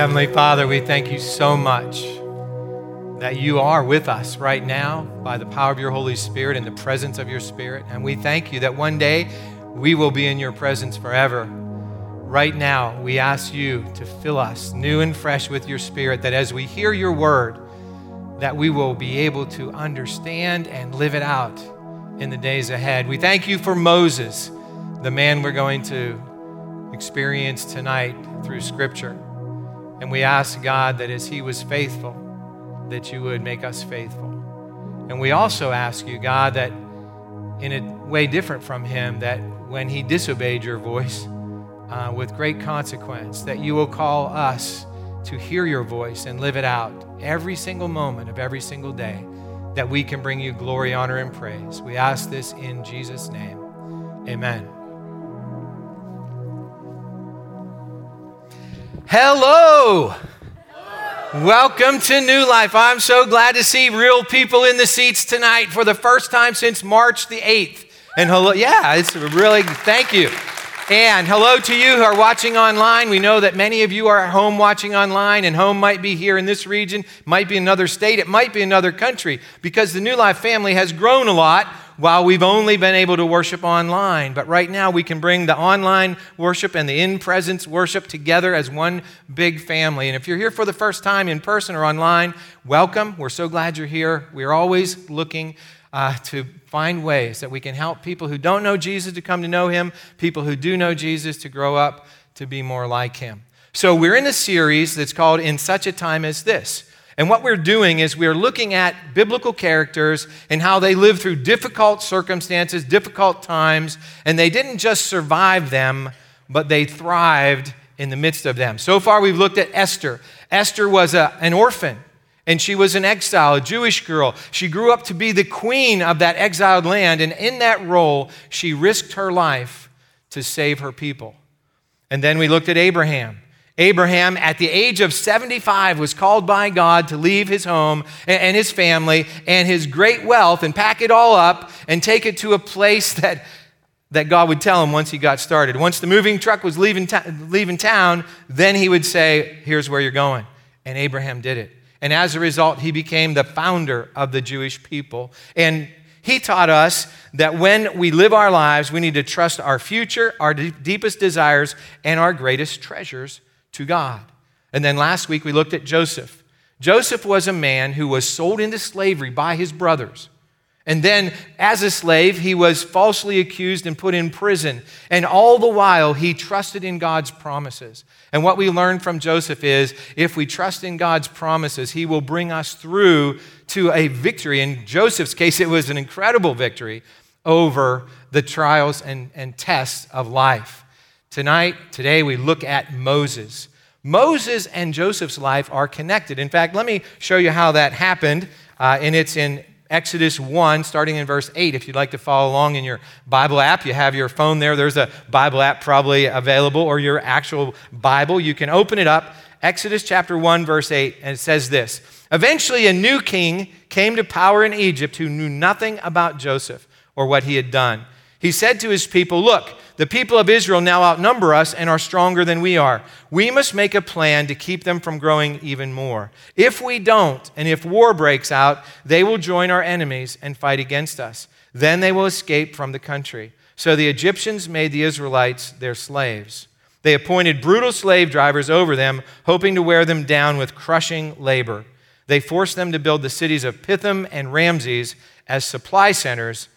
Heavenly Father, we thank you so much that you are with us right now by the power of your Holy Spirit and the presence of your Spirit. And we thank you that one day we will be in your presence forever. Right now, we ask you to fill us new and fresh with your Spirit, that as we hear your word, that we will be able to understand and live it out in the days ahead. We thank you for Moses, the man we're going to experience tonight through Scripture. And we ask God that as he was faithful, that you would make us faithful. And we also ask you, God, that in a way different from him, that when he disobeyed your voice uh, with great consequence, that you will call us to hear your voice and live it out every single moment of every single day, that we can bring you glory, honor, and praise. We ask this in Jesus' name. Amen. Hello. Welcome to New Life. I'm so glad to see real people in the seats tonight for the first time since March the 8th. And hello, yeah, it's really, thank you. And hello to you who are watching online. We know that many of you are at home watching online, and home might be here in this region, might be another state, it might be another country, because the New Life family has grown a lot while we've only been able to worship online. But right now, we can bring the online worship and the in presence worship together as one big family. And if you're here for the first time in person or online, welcome. We're so glad you're here. We're always looking uh, to find ways that we can help people who don't know Jesus to come to know him, people who do know Jesus to grow up to be more like him. So, we're in a series that's called In Such a Time as This. And what we're doing is we're looking at biblical characters and how they lived through difficult circumstances, difficult times, and they didn't just survive them, but they thrived in the midst of them. So far, we've looked at Esther. Esther was a, an orphan. And she was an exile, a Jewish girl. She grew up to be the queen of that exiled land. And in that role, she risked her life to save her people. And then we looked at Abraham. Abraham, at the age of 75, was called by God to leave his home and his family and his great wealth and pack it all up and take it to a place that, that God would tell him once he got started. Once the moving truck was leaving, leaving town, then he would say, Here's where you're going. And Abraham did it. And as a result, he became the founder of the Jewish people. And he taught us that when we live our lives, we need to trust our future, our deepest desires, and our greatest treasures to God. And then last week we looked at Joseph. Joseph was a man who was sold into slavery by his brothers. And then, as a slave, he was falsely accused and put in prison. And all the while, he trusted in God's promises. And what we learn from Joseph is if we trust in God's promises, he will bring us through to a victory. In Joseph's case, it was an incredible victory over the trials and, and tests of life. Tonight, today, we look at Moses. Moses and Joseph's life are connected. In fact, let me show you how that happened. Uh, and it's in Exodus 1, starting in verse 8. If you'd like to follow along in your Bible app, you have your phone there. There's a Bible app probably available, or your actual Bible. You can open it up. Exodus chapter 1, verse 8, and it says this Eventually, a new king came to power in Egypt who knew nothing about Joseph or what he had done. He said to his people, Look, the people of Israel now outnumber us and are stronger than we are. We must make a plan to keep them from growing even more. If we don't, and if war breaks out, they will join our enemies and fight against us. Then they will escape from the country. So the Egyptians made the Israelites their slaves. They appointed brutal slave drivers over them, hoping to wear them down with crushing labor. They forced them to build the cities of Pithom and Ramses as supply centers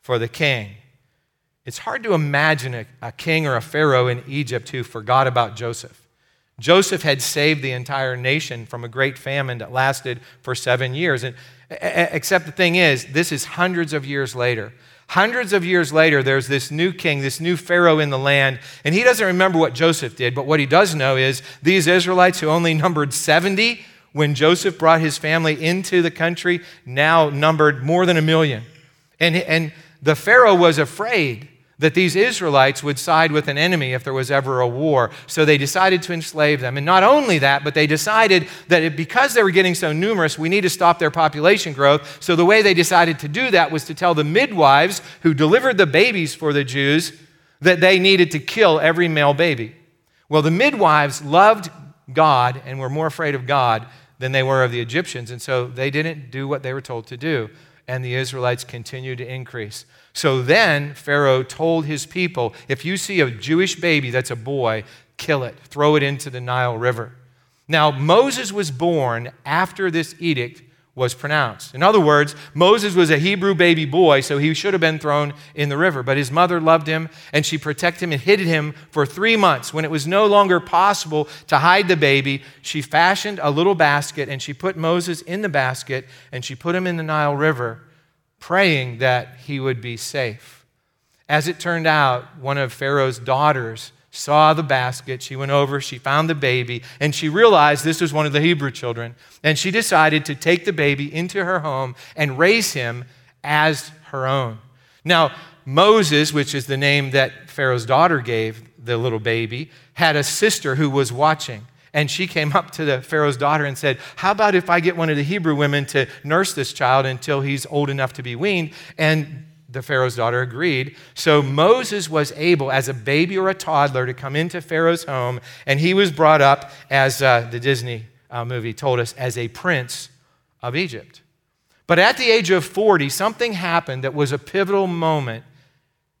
for the king. It's hard to imagine a, a, king or a pharaoh in Egypt who forgot about Joseph. Joseph had saved the entire nation from a great famine that lasted for seven years. And, except the thing is, this is hundreds of years later. Hundreds of years later, there's this new king, this new Pharaoh in the land, and he doesn't remember what Joseph did, but what he does know is these Israelites who only numbered 70 when Joseph brought his family into the country now numbered more than a million. And, and the Pharaoh was afraid that these Israelites would side with an enemy if there was ever a war. So they decided to enslave them. And not only that, but they decided that because they were getting so numerous, we need to stop their population growth. So the way they decided to do that was to tell the midwives who delivered the babies for the Jews that they needed to kill every male baby. Well, the midwives loved God and were more afraid of God than they were of the Egyptians. And so they didn't do what they were told to do. And the Israelites continued to increase. So then Pharaoh told his people if you see a Jewish baby that's a boy, kill it, throw it into the Nile River. Now, Moses was born after this edict was pronounced. In other words, Moses was a Hebrew baby boy, so he should have been thrown in the river. But his mother loved him, and she protected him and hid him for three months. When it was no longer possible to hide the baby, she fashioned a little basket, and she put Moses in the basket, and she put him in the Nile River, praying that he would be safe. As it turned out, one of Pharaoh's daughters saw the basket. She went over, she found the baby, and she realized this was one of the Hebrew children. And she decided to take the baby into her home and raise him as her own. Now, Moses, which is the name that Pharaoh's daughter gave the little baby, had a sister who was watching. And she came up to the Pharaoh's daughter and said, How about if I get one of the Hebrew women to nurse this child until he's old enough to be weaned? And the Pharaoh's daughter agreed. So Moses was able, as a baby or a toddler, to come into Pharaoh's home, and he was brought up, as uh, the Disney uh, movie told us, as a prince of Egypt. But at the age of 40, something happened that was a pivotal moment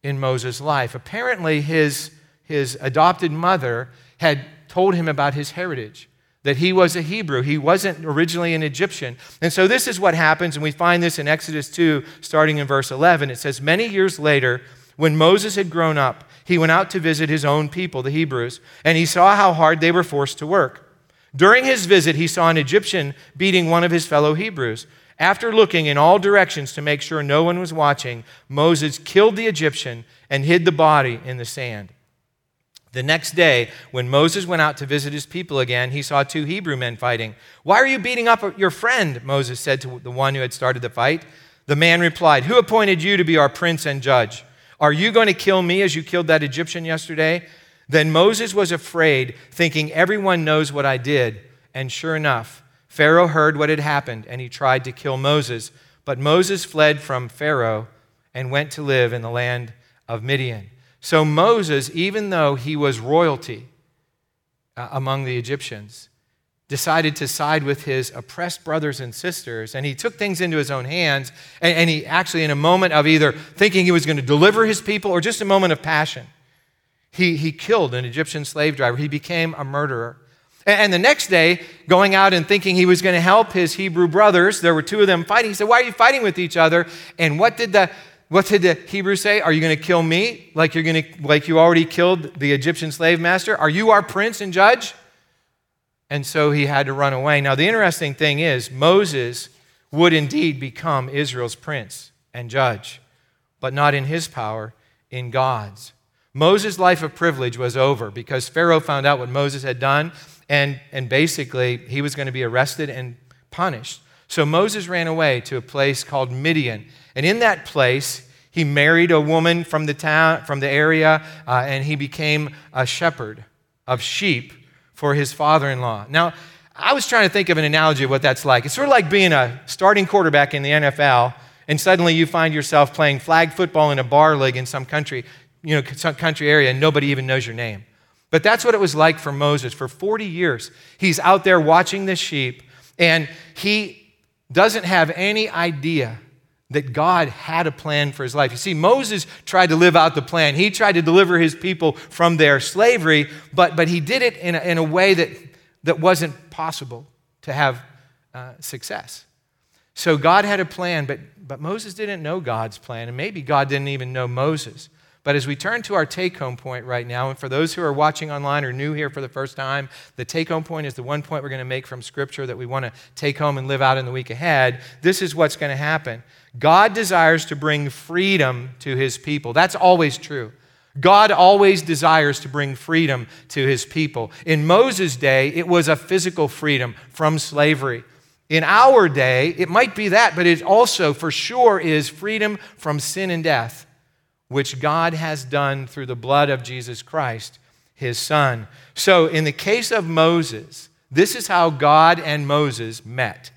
in Moses' life. Apparently, his, his adopted mother had told him about his heritage that he was a Hebrew. He wasn't originally an Egyptian. And so this is what happens, and we find this in Exodus 2, starting in verse 11. It says, Many years later, when Moses had grown up, he went out to visit his own people, the Hebrews, and he saw how hard they were forced to work. During his visit, he saw an Egyptian beating one of his fellow Hebrews. After looking in all directions to make sure no one was watching, Moses killed the Egyptian and hid the body in the sand. The next day, when Moses went out to visit his people again, he saw two Hebrew men fighting. Why are you beating up your friend? Moses said to the one who had started the fight. The man replied, Who appointed you to be our prince and judge? Are you going to kill me as you killed that Egyptian yesterday? Then Moses was afraid, thinking, Everyone knows what I did. And sure enough, Pharaoh heard what had happened, and he tried to kill Moses. But Moses fled from Pharaoh and went to live in the land of Midian. So Moses, even though he was royalty uh, among the Egyptians, decided to side with his oppressed brothers and sisters, and he took things into his own hands. And, and he actually, in a moment of either thinking he was going to deliver his people or just a moment of passion, he, he killed an Egyptian slave driver. He became a murderer. And the next day, going out and thinking he was going to help his Hebrew brothers, there were two of them fighting. He said, Why are you fighting with each other? And what did the, what did the Hebrews say? Are you going to kill me like you're going to like you already killed the Egyptian slave master? Are you our prince and judge? And so he had to run away. Now the interesting thing is Moses would indeed become Israel's prince and judge, but not in his power, in God's. Moses' life of privilege was over because Pharaoh found out what Moses had done, and, and basically he was going to be arrested and punished. So Moses ran away to a place called Midian. And in that place, he married a woman from the town, from the area, uh, and he became a shepherd of sheep for his father in law. Now, I was trying to think of an analogy of what that's like. It's sort of like being a starting quarterback in the NFL, and suddenly you find yourself playing flag football in a bar league in some country, you know, some country area, and nobody even knows your name. But that's what it was like for Moses. For 40 years, he's out there watching the sheep, and he doesn't have any idea that God had a plan for his life. You see, Moses tried to live out the plan. He tried to deliver his people from their slavery, but, but he did it in a, in a way that, that wasn't possible to have uh, success. So God had a plan, but, but Moses didn't know God's plan, and maybe God didn't even know Moses. But as we turn to our take home point right now, and for those who are watching online or new here for the first time, the take home point is the one point we're going to make from Scripture that we want to take home and live out in the week ahead. This is what's going to happen. God desires to bring freedom to his people. That's always true. God always desires to bring freedom to his people. In Moses' day, it was a physical freedom from slavery. In our day, it might be that, but it also for sure is freedom from sin and death which God has done through the blood of Jesus Christ, his son. So, in the case of Moses, this is how God and Moses met.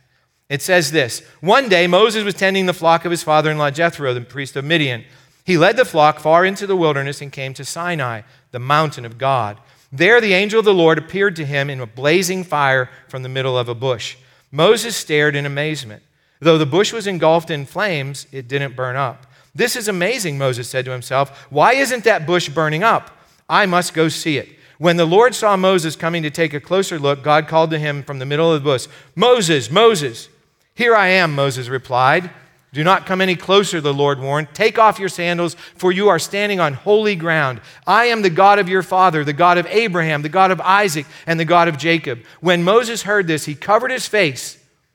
It says this One day, Moses was tending the flock of his father in law Jethro, the priest of Midian. He led the flock far into the wilderness and came to Sinai, the mountain of God. There, the angel of the Lord appeared to him in a blazing fire from the middle of a bush. Moses stared in amazement. Though the bush was engulfed in flames, it didn't burn up. This is amazing, Moses said to himself. Why isn't that bush burning up? I must go see it. When the Lord saw Moses coming to take a closer look, God called to him from the middle of the bush, Moses, Moses. Here I am, Moses replied. Do not come any closer, the Lord warned. Take off your sandals, for you are standing on holy ground. I am the God of your father, the God of Abraham, the God of Isaac, and the God of Jacob. When Moses heard this, he covered his face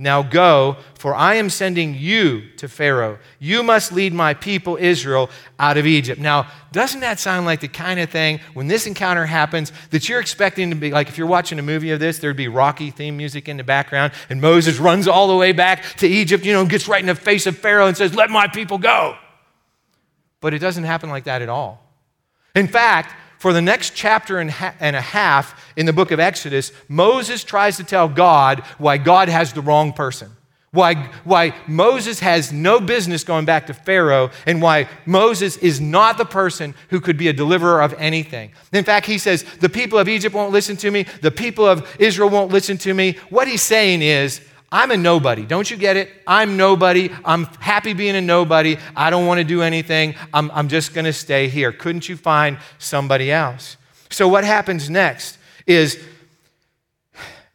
Now go, for I am sending you to Pharaoh. You must lead my people Israel out of Egypt. Now, doesn't that sound like the kind of thing when this encounter happens that you're expecting to be like if you're watching a movie of this, there'd be Rocky theme music in the background, and Moses runs all the way back to Egypt, you know, gets right in the face of Pharaoh and says, Let my people go. But it doesn't happen like that at all. In fact, for the next chapter and, a half in the book of Exodus, Moses tries to tell God why God has the wrong person. Why, why Moses has no business going back to Pharaoh, and why Moses is not the person who could be a deliverer of anything. In fact, he says, The people of Egypt won't listen to me, the people of Israel won't listen to me. What he's saying is, I'm a nobody. Don't you get it? I'm nobody. I'm happy being a nobody. I don't want to do anything. I'm, I'm just going to stay here. Couldn't you find somebody else? So, what happens next is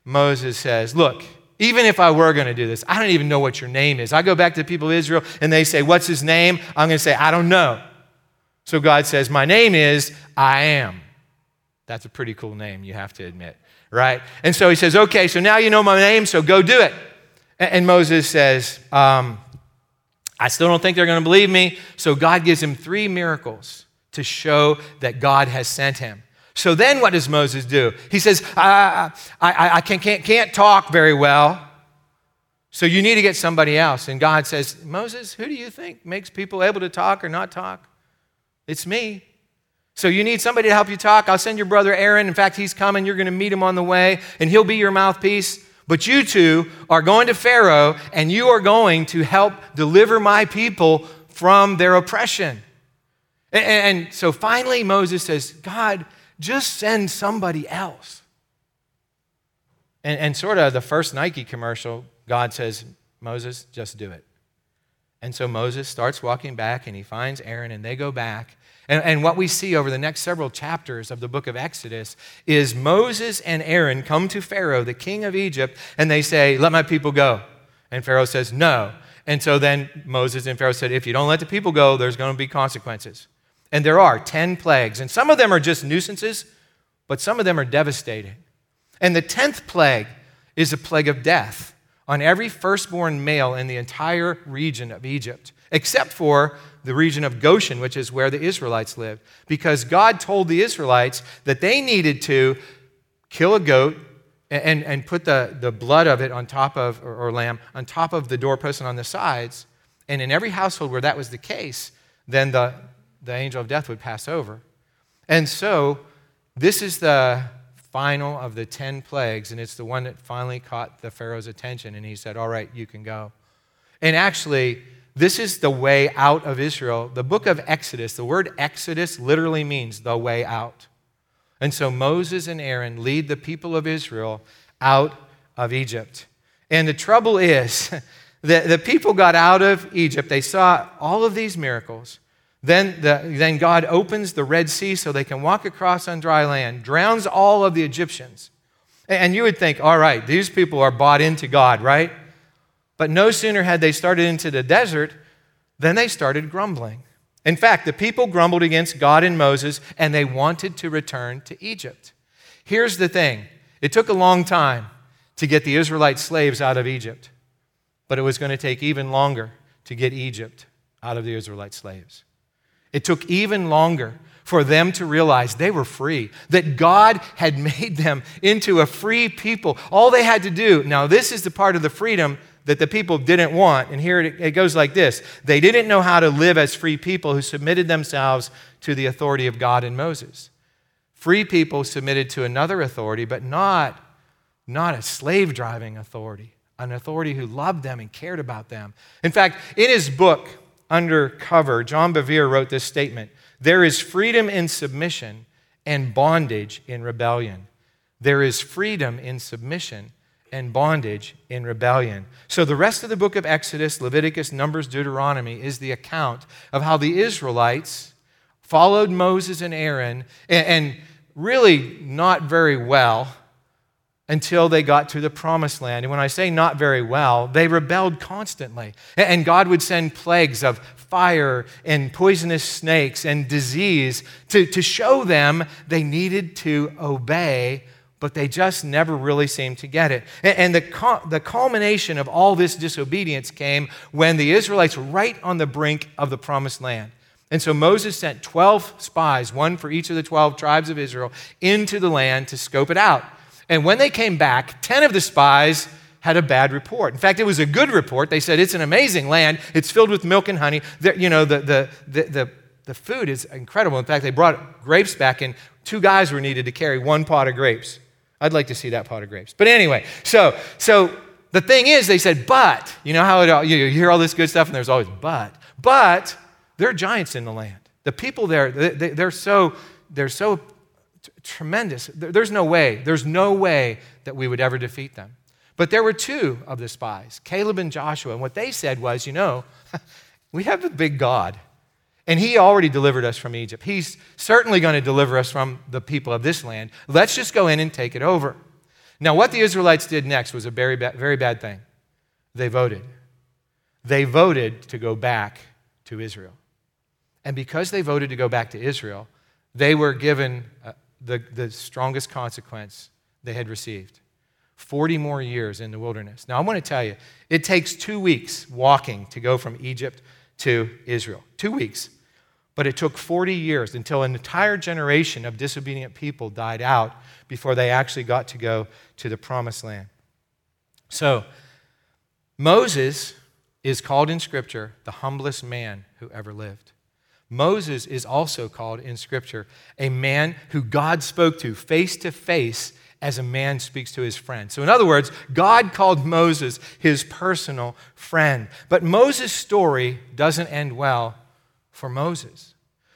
Moses says, Look, even if I were going to do this, I don't even know what your name is. I go back to the people of Israel and they say, What's his name? I'm going to say, I don't know. So God says, My name is I am. That's a pretty cool name, you have to admit right? And so he says, okay, so now you know my name, so go do it. And Moses says, um, I still don't think they're going to believe me. So God gives him three miracles to show that God has sent him. So then what does Moses do? He says, I, I, I can't, can't, can't talk very well. So you need to get somebody else. And God says, Moses, who do you think makes people able to talk or not talk? It's me. So you need somebody to help you talk. I'll send your brother Aaron. In fact, he's coming. You're going to meet him on the way, and he'll be your mouthpiece. But you two are going to Pharaoh, and you are going to help deliver my people from their oppression. And, so finally, Moses says, God, just send somebody else. And, and sort of the first Nike commercial, God says, Moses, just do it. And so Moses starts walking back, and he finds Aaron, and they go back. And, and, what we see over the next several chapters of the book of Exodus is Moses and Aaron come to Pharaoh, the king of Egypt, and they say, Let my people go. And Pharaoh says, No. And so then Moses and Pharaoh said, If you don't let the people go, there's going to be consequences. And there are 10 plagues. And some of them are just nuisances, but some of them are devastating. And the 10th plague is a plague of death on every firstborn male in the entire region of Egypt, except for the region of Goshen, which is where the Israelites lived, because God told the Israelites that they needed to kill a goat and, and put the, the blood of it on top of, or, or lamb, on top of the doorpost and on the sides. And in every household where that was the case, then the, the angel of death would pass over. And so, this is the final of the 10 plagues, and it's the one that finally caught the Pharaoh's attention, and he said, All right, you can go. And actually, this is the way out of Israel. The book of Exodus, the word Exodus literally means the way out. And so Moses and Aaron lead the people of Israel out of Egypt. And the trouble is that the people got out of Egypt. They saw all of these miracles. Then, the, then God opens the Red Sea so they can walk across on dry land, drowns all of the Egyptians. And you would think, all right, these people are bought into God, right? But no sooner had they started into the desert than they started grumbling. In fact, the people grumbled against God and Moses, and they wanted to return to Egypt. Here's the thing it took a long time to get the Israelite slaves out of Egypt, but it was going to take even longer to get Egypt out of the Israelite slaves. It took even longer for them to realize they were free, that God had made them into a free people. All they had to do, now, this is the part of the freedom that the people didn't want. And here it, it goes like this They didn't know how to live as free people who submitted themselves to the authority of God and Moses. Free people submitted to another authority, but not, not a slave driving authority, an authority who loved them and cared about them. In fact, in his book, Undercover, John Bevere wrote this statement There is freedom in submission and bondage in rebellion. There is freedom in submission and bondage in rebellion. So, the rest of the book of Exodus, Leviticus, Numbers, Deuteronomy is the account of how the Israelites followed Moses and Aaron, and, really not very well until they got to the promised land. And when I say not very well, they rebelled constantly. And God would send plagues of fire and poisonous snakes and disease to, to show them they needed to obey but they just never really seemed to get it. And the, the culmination of all this disobedience came when the Israelites were right on the brink of the promised land. And so Moses sent 12 spies, one for each of the 12 tribes of Israel, into the land to scope it out. And when they came back, 10 of the spies had a bad report. In fact, it was a good report. They said, It's an amazing land, it's filled with milk and honey. You know, the, the, the, the, the food is incredible. In fact, they brought grapes back, and two guys were needed to carry one pot of grapes. I'd like to see that pot of grapes. But anyway, so so the thing is, they said, but you know how it all, you hear all this good stuff, and there's always but. But there are giants in the land. The people there, they, are so they're so t- tremendous. There's no way. There's no way that we would ever defeat them. But there were two of the spies, Caleb and Joshua, and what they said was, you know, we have a big God. And he already delivered us from Egypt. He's certainly going to deliver us from the people of this land. Let's just go in and take it over. Now, what the Israelites did next was a very bad, very bad thing. They voted. They voted to go back to Israel. And because they voted to go back to Israel, they were given uh, the, the strongest consequence they had received 40 more years in the wilderness. Now, I want to tell you, it takes two weeks walking to go from Egypt to Israel. Two weeks. But it took 40 years until an entire generation of disobedient people died out before they actually got to go to the promised land. So, Moses is called in Scripture the humblest man who ever lived. Moses is also called in Scripture a man who God spoke to face to face as a man speaks to his friend. So, in other words, God called Moses his personal friend. But Moses' story doesn't end well for Moses.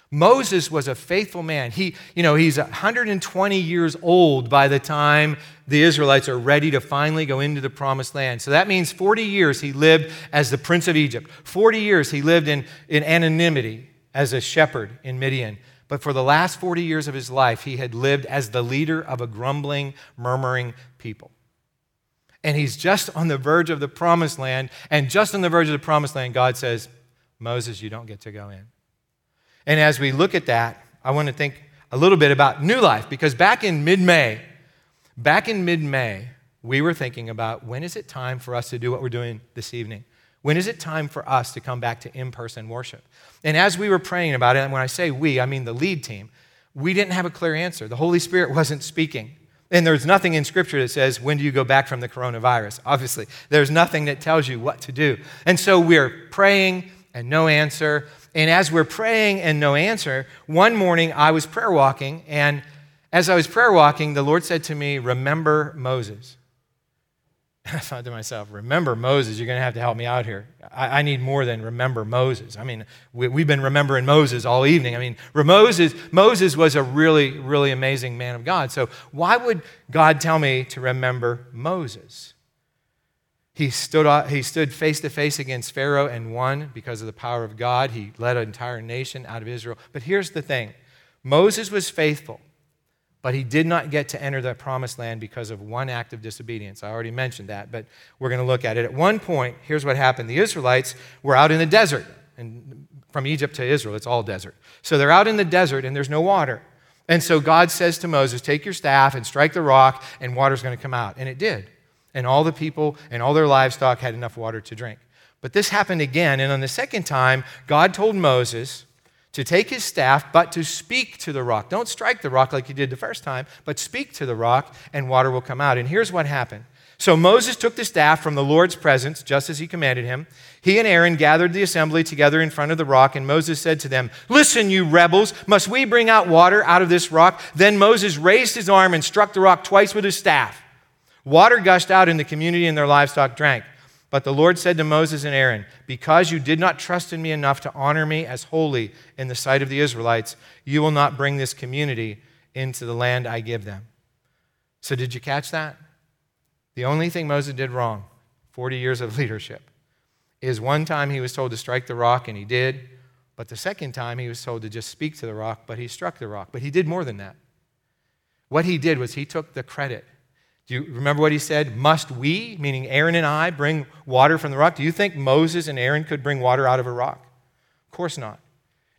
Moses was a faithful man. He, you know, he's 120 years old by the time the Israelites are ready to finally go into the promised land. So that means 40 years he lived as the prince of Egypt. 40 years he lived in, in anonymity as a shepherd in Midian. But for the last 40 years of his life, he had lived as the leader of a grumbling, murmuring people. And he's just on the verge of the promised land. And just on the verge of the promised land, God says, Moses, you don't get to go in. And as we look at that, I want to think a little bit about New Life because back in mid May, back in mid May, we were thinking about when is it time for us to do what we're doing this evening? When is it time for us to come back to in person worship? And as we were praying about it, and when I say we, I mean the lead team, we didn't have a clear answer. The Holy Spirit wasn't speaking. And there's nothing in Scripture that says, when do you go back from the coronavirus? Obviously, there's nothing that tells you what to do. And so we're praying and no answer. And as we're praying and no answer, one morning I was prayer walking, and as I was prayer walking, the Lord said to me, Remember Moses. I thought to myself, remember Moses, you're going to have to help me out here. I, I need more than remember Moses. I mean, we, have been remembering Moses all evening. I mean, Moses, Moses was a really, really amazing man of God. So why would God tell me to remember Moses? He stood, he stood face to face against Pharaoh and won because of the power of God. He led an entire nation out of Israel. But here's the thing Moses was faithful. But he did not get to enter the promised land because of one act of disobedience. I already mentioned that, but we're going to look at it. At one point, here's what happened the Israelites were out in the desert, and from Egypt to Israel, it's all desert. So they're out in the desert and there's no water. And so God says to Moses, Take your staff and strike the rock, and water's going to come out. And it did. And all the people and all their livestock had enough water to drink. But this happened again. And on the second time, God told Moses, to take his staff, but to speak to the rock. Don't strike the rock like you did the first time, but speak to the rock, and water will come out. And here's what happened. So Moses took the staff from the Lord's presence, just as he commanded him. He and Aaron gathered the assembly together in front of the rock, and Moses said to them, Listen, you rebels, must we bring out water out of this rock? Then Moses raised his arm and struck the rock twice with his staff. Water gushed out, in the community and their livestock drank. But the Lord said to Moses and Aaron, Because you did not trust in me enough to honor me as holy in the sight of the Israelites, you will not bring this community into the land I give them. So, did you catch that? The only thing Moses did wrong, 40 years of leadership, is one time he was told to strike the rock, and he did. But the second time he was told to just speak to the rock, but he struck the rock. But he did more than that. What he did was he took the credit. Do you remember what he said? Must we, meaning Aaron and I, bring water from the rock? Do you think Moses and Aaron could bring water out of a rock? Of course not.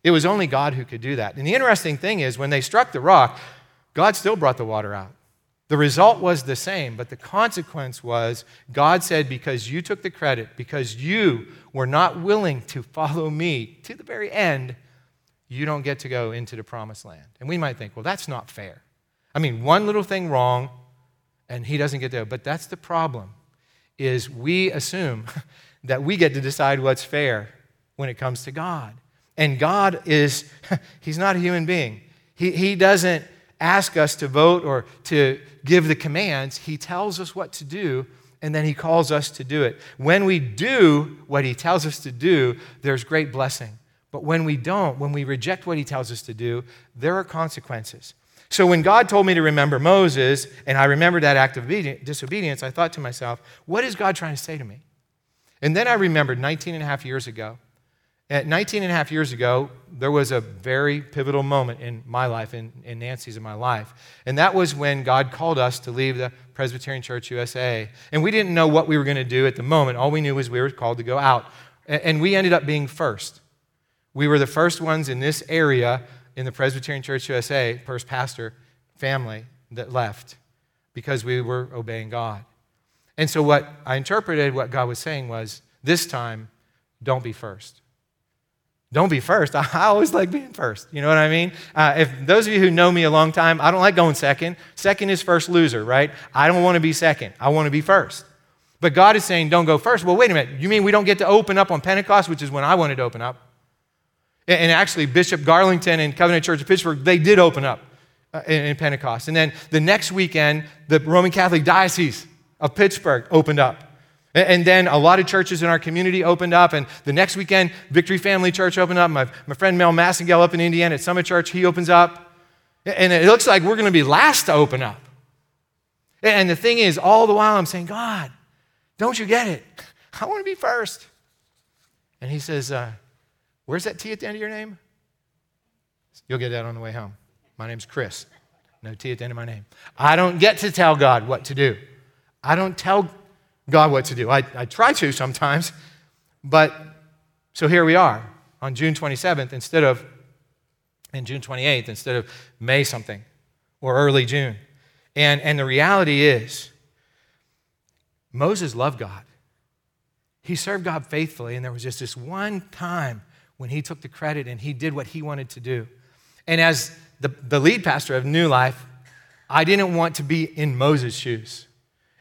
It was only God who could do that. And the interesting thing is, when they struck the rock, God still brought the water out. The result was the same, but the consequence was God said, Because you took the credit, because you were not willing to follow me to the very end, you don't get to go into the promised land. And we might think, well, that's not fair. I mean, one little thing wrong, and he doesn't get there. But that's the problem, is we assume that we get to decide what's fair when it comes to God. And God is, he's not a human being. He, he doesn't ask us to vote or to give the commands. He tells us what to do, and then He calls us to do it. When we do what He tells us to do, there's great blessing. But when we don't, when we reject what He tells us to do, there are consequences. So when God told me to remember Moses, and I remembered that act of disobedience, I thought to myself, what is God trying to say to me? And then I remembered 19 and a half years ago, at 19 and a half years ago, there was a very pivotal moment in my life, in, in Nancy's in my life. And that was when God called us to leave the Presbyterian Church USA. And we didn't know what we were going to do at the moment. All we knew was we were called to go out. And we ended up being first. We were the first ones in this area in the Presbyterian Church USA, first pastor family that left because we were obeying God. And so, what I interpreted what God was saying was this time, don't be first. Don't be first. I always like being first. You know what I mean? Uh, if those of you who know me a long time, I don't like going second. Second is first loser, right? I don't want to be second. I want to be first. But God is saying, don't go first. Well, wait a minute. You mean we don't get to open up on Pentecost, which is when I wanted to open up? And actually, Bishop Garlington and Covenant Church of Pittsburgh, they did open up uh, in Pentecost. And then the next weekend, the Roman Catholic Diocese of Pittsburgh opened up. And then a lot of churches in our community opened up. And the next weekend, Victory Family Church opened up. My, my friend Mel Massengale up in Indiana at Summit Church, he opens up. And it looks like we're going to be last to open up. And the thing is, all the while I'm saying, God, don't you get it? I want to be first. And he says, uh, Where's that T at the end of your name? You'll get that on the way home. My name's Chris. No T at the end of my name. I don't get to tell God what to do. I don't tell God what to do. I, I try to sometimes, but so here we are on June 27th instead of, and June 28th instead of May something or early June. And, and the reality is, Moses loved God. He served God faithfully, and there was just this one time when he took the credit and he did what he wanted to do. And as the, the lead pastor of New Life, I didn't want to be in Moses' shoes.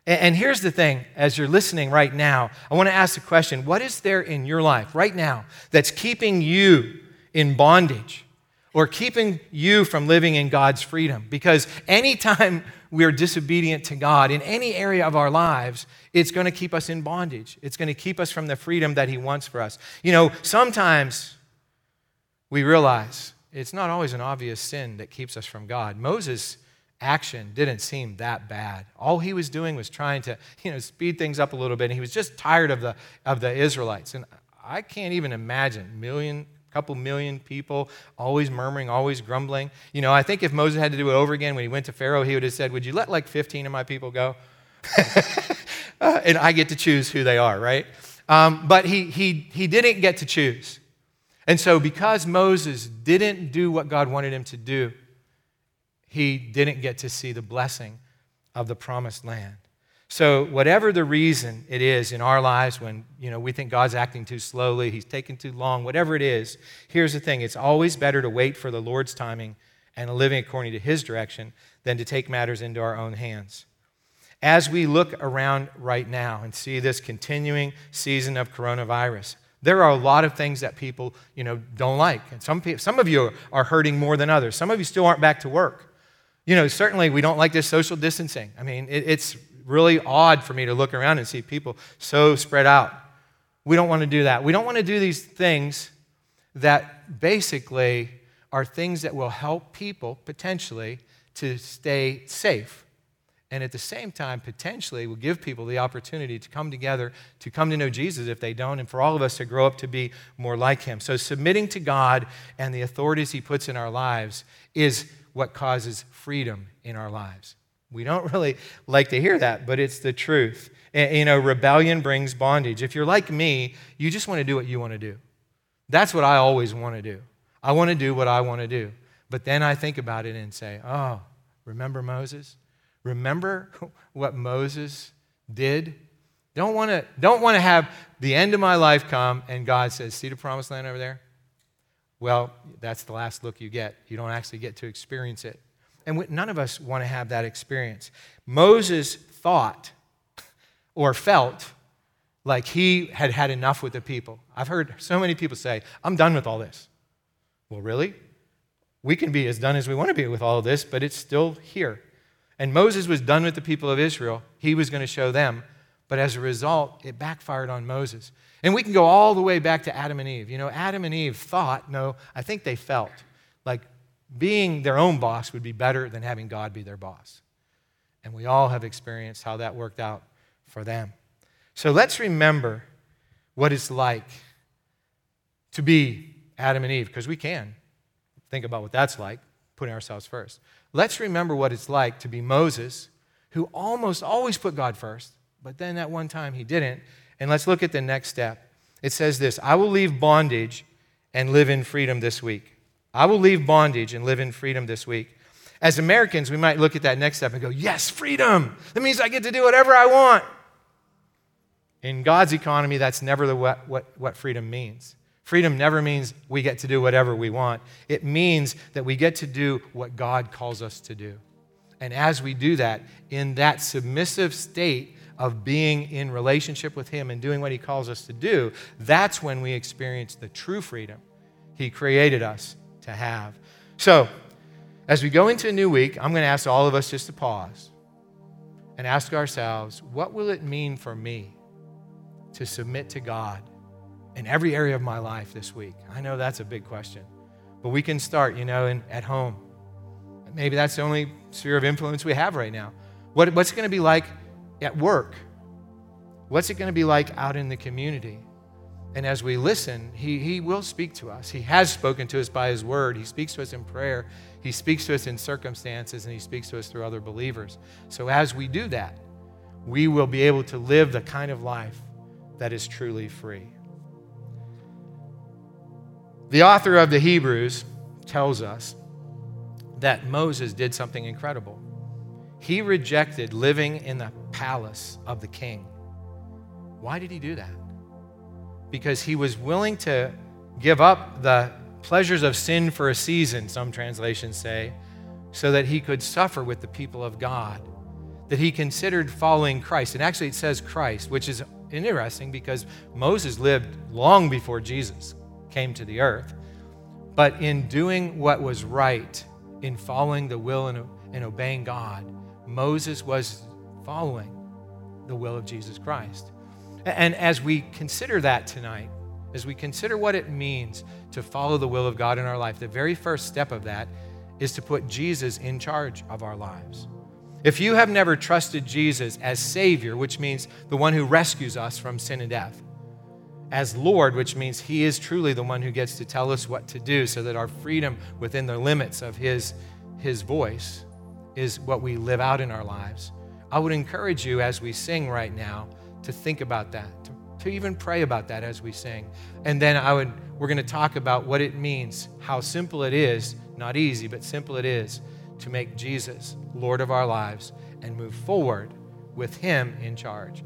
And here's the thing as you're listening right now, I want to ask the question what is there in your life right now that's keeping you in bondage or keeping you from living in God's freedom? Because anytime we're disobedient to God in any area of our lives, it's going to keep us in bondage. It's going to keep us from the freedom that He wants for us. You know, sometimes we realize it's not always an obvious sin that keeps us from God. Moses action didn't seem that bad. All he was doing was trying to, you know, speed things up a little bit. And he was just tired of the of the Israelites. And I can't even imagine million couple million people always murmuring, always grumbling. You know, I think if Moses had to do it over again when he went to Pharaoh, he would have said, "Would you let like 15 of my people go?" uh, and I get to choose who they are, right? Um, but he, he, he didn't get to choose. And so, because Moses didn't do what God wanted him to do, he didn't get to see the blessing of the promised land. So, whatever the reason it is in our lives when you know, we think God's acting too slowly, he's taking too long, whatever it is, here's the thing it's always better to wait for the Lord's timing and living according to his direction than to take matters into our own hands. As we look around right now and see this continuing season of coronavirus, there are a lot of things that people, you know, don't like. And some, people, some of you are hurting more than others. Some of you still aren't back to work. You know, certainly we don't like this social distancing. I mean, it, it's really odd for me to look around and see people so spread out. We don't want to do that. We don't want to do these things that basically are things that will help people potentially to stay safe. And at the same time, potentially will give people the opportunity to come together, to come to know Jesus if they don't, and for all of us to grow up to be more like him. So, submitting to God and the authorities he puts in our lives is what causes freedom in our lives. We don't really like to hear that, but it's the truth. You know, rebellion brings bondage. If you're like me, you just want to do what you want to do. That's what I always want to do. I want to do what I want to do. But then I think about it and say, oh, remember Moses? Remember what Moses did? Don't want to don't want to have the end of my life come and God says, "See the promised land over there?" Well, that's the last look you get. You don't actually get to experience it. And we, none of us want to have that experience. Moses thought or felt like he had had enough with the people. I've heard so many people say, I'm done with all this. Well, really? We can be as done as we want to be with all of this, but it's still here. And Moses was done with the people of Israel. He was going to show them. But as a result, it backfired on Moses. And we can go all the way back to Adam and Eve. You know, Adam and Eve thought, no, I think they felt like being their own boss would be better than having God be their boss. And we all have experienced how that worked out for them. So let's remember what it's like to be Adam and Eve, because we can think about what that's like, putting ourselves first. Let's remember what it's like to be Moses, who almost always put God first, but then at one time he didn't. And let's look at the next step. It says this I will leave bondage and live in freedom this week. I will leave bondage and live in freedom this week. As Americans, we might look at that next step and go, Yes, freedom. That means I get to do whatever I want. In God's economy, that's never the, what, what, what freedom means. Freedom never means we get to do whatever we want. It means that we get to do what God calls us to do. And as we do that, in that submissive state of being in relationship with Him and doing what He calls us to do, that's when we experience the true freedom He created us to have. So, as we go into a new week, I'm going to ask all of us just to pause and ask ourselves, what will it mean for me to submit to God in every area of my life this week? I know that's a big question, but we can start, you know, in, at home. Maybe that's the only sphere of influence we have right now. What, what's it going to be like at work? What's it going to be like out in the community? And as we listen, he, he will speak to us. He has spoken to us by His word. He speaks to us in prayer. He speaks to us in circumstances, and He speaks to us through other believers. So as we do that, we will be able to live the kind of life that is truly free. The author of the Hebrews tells us that Moses did something incredible. He rejected living in the palace of the king. Why did he do that? Because he was willing to give up the pleasures of sin for a season, some translations say, so that he could suffer with the people of God. That he considered following Christ. And actually, it says Christ, which is interesting because Moses lived long before Jesus came to the earth. But in doing what was right, in following the will and, and obeying God, Moses was following the will of Jesus Christ. And as we consider that tonight, as we consider what it means to follow the will of God in our life, the very first step of that is to put Jesus in charge of our lives. If you have never trusted Jesus as Savior, which means the one who rescues us from sin and death, as Lord, which means He is truly the one who gets to tell us what to do so that our freedom within the limits of His, his voice is what we live out in our lives. I would encourage you as we sing right now to think about that, to, to even pray about that as we sing. And then I would, we're going to talk about what it means, how simple it is, not easy, but simple it is to make Jesus Lord of our lives and move forward with Him in charge.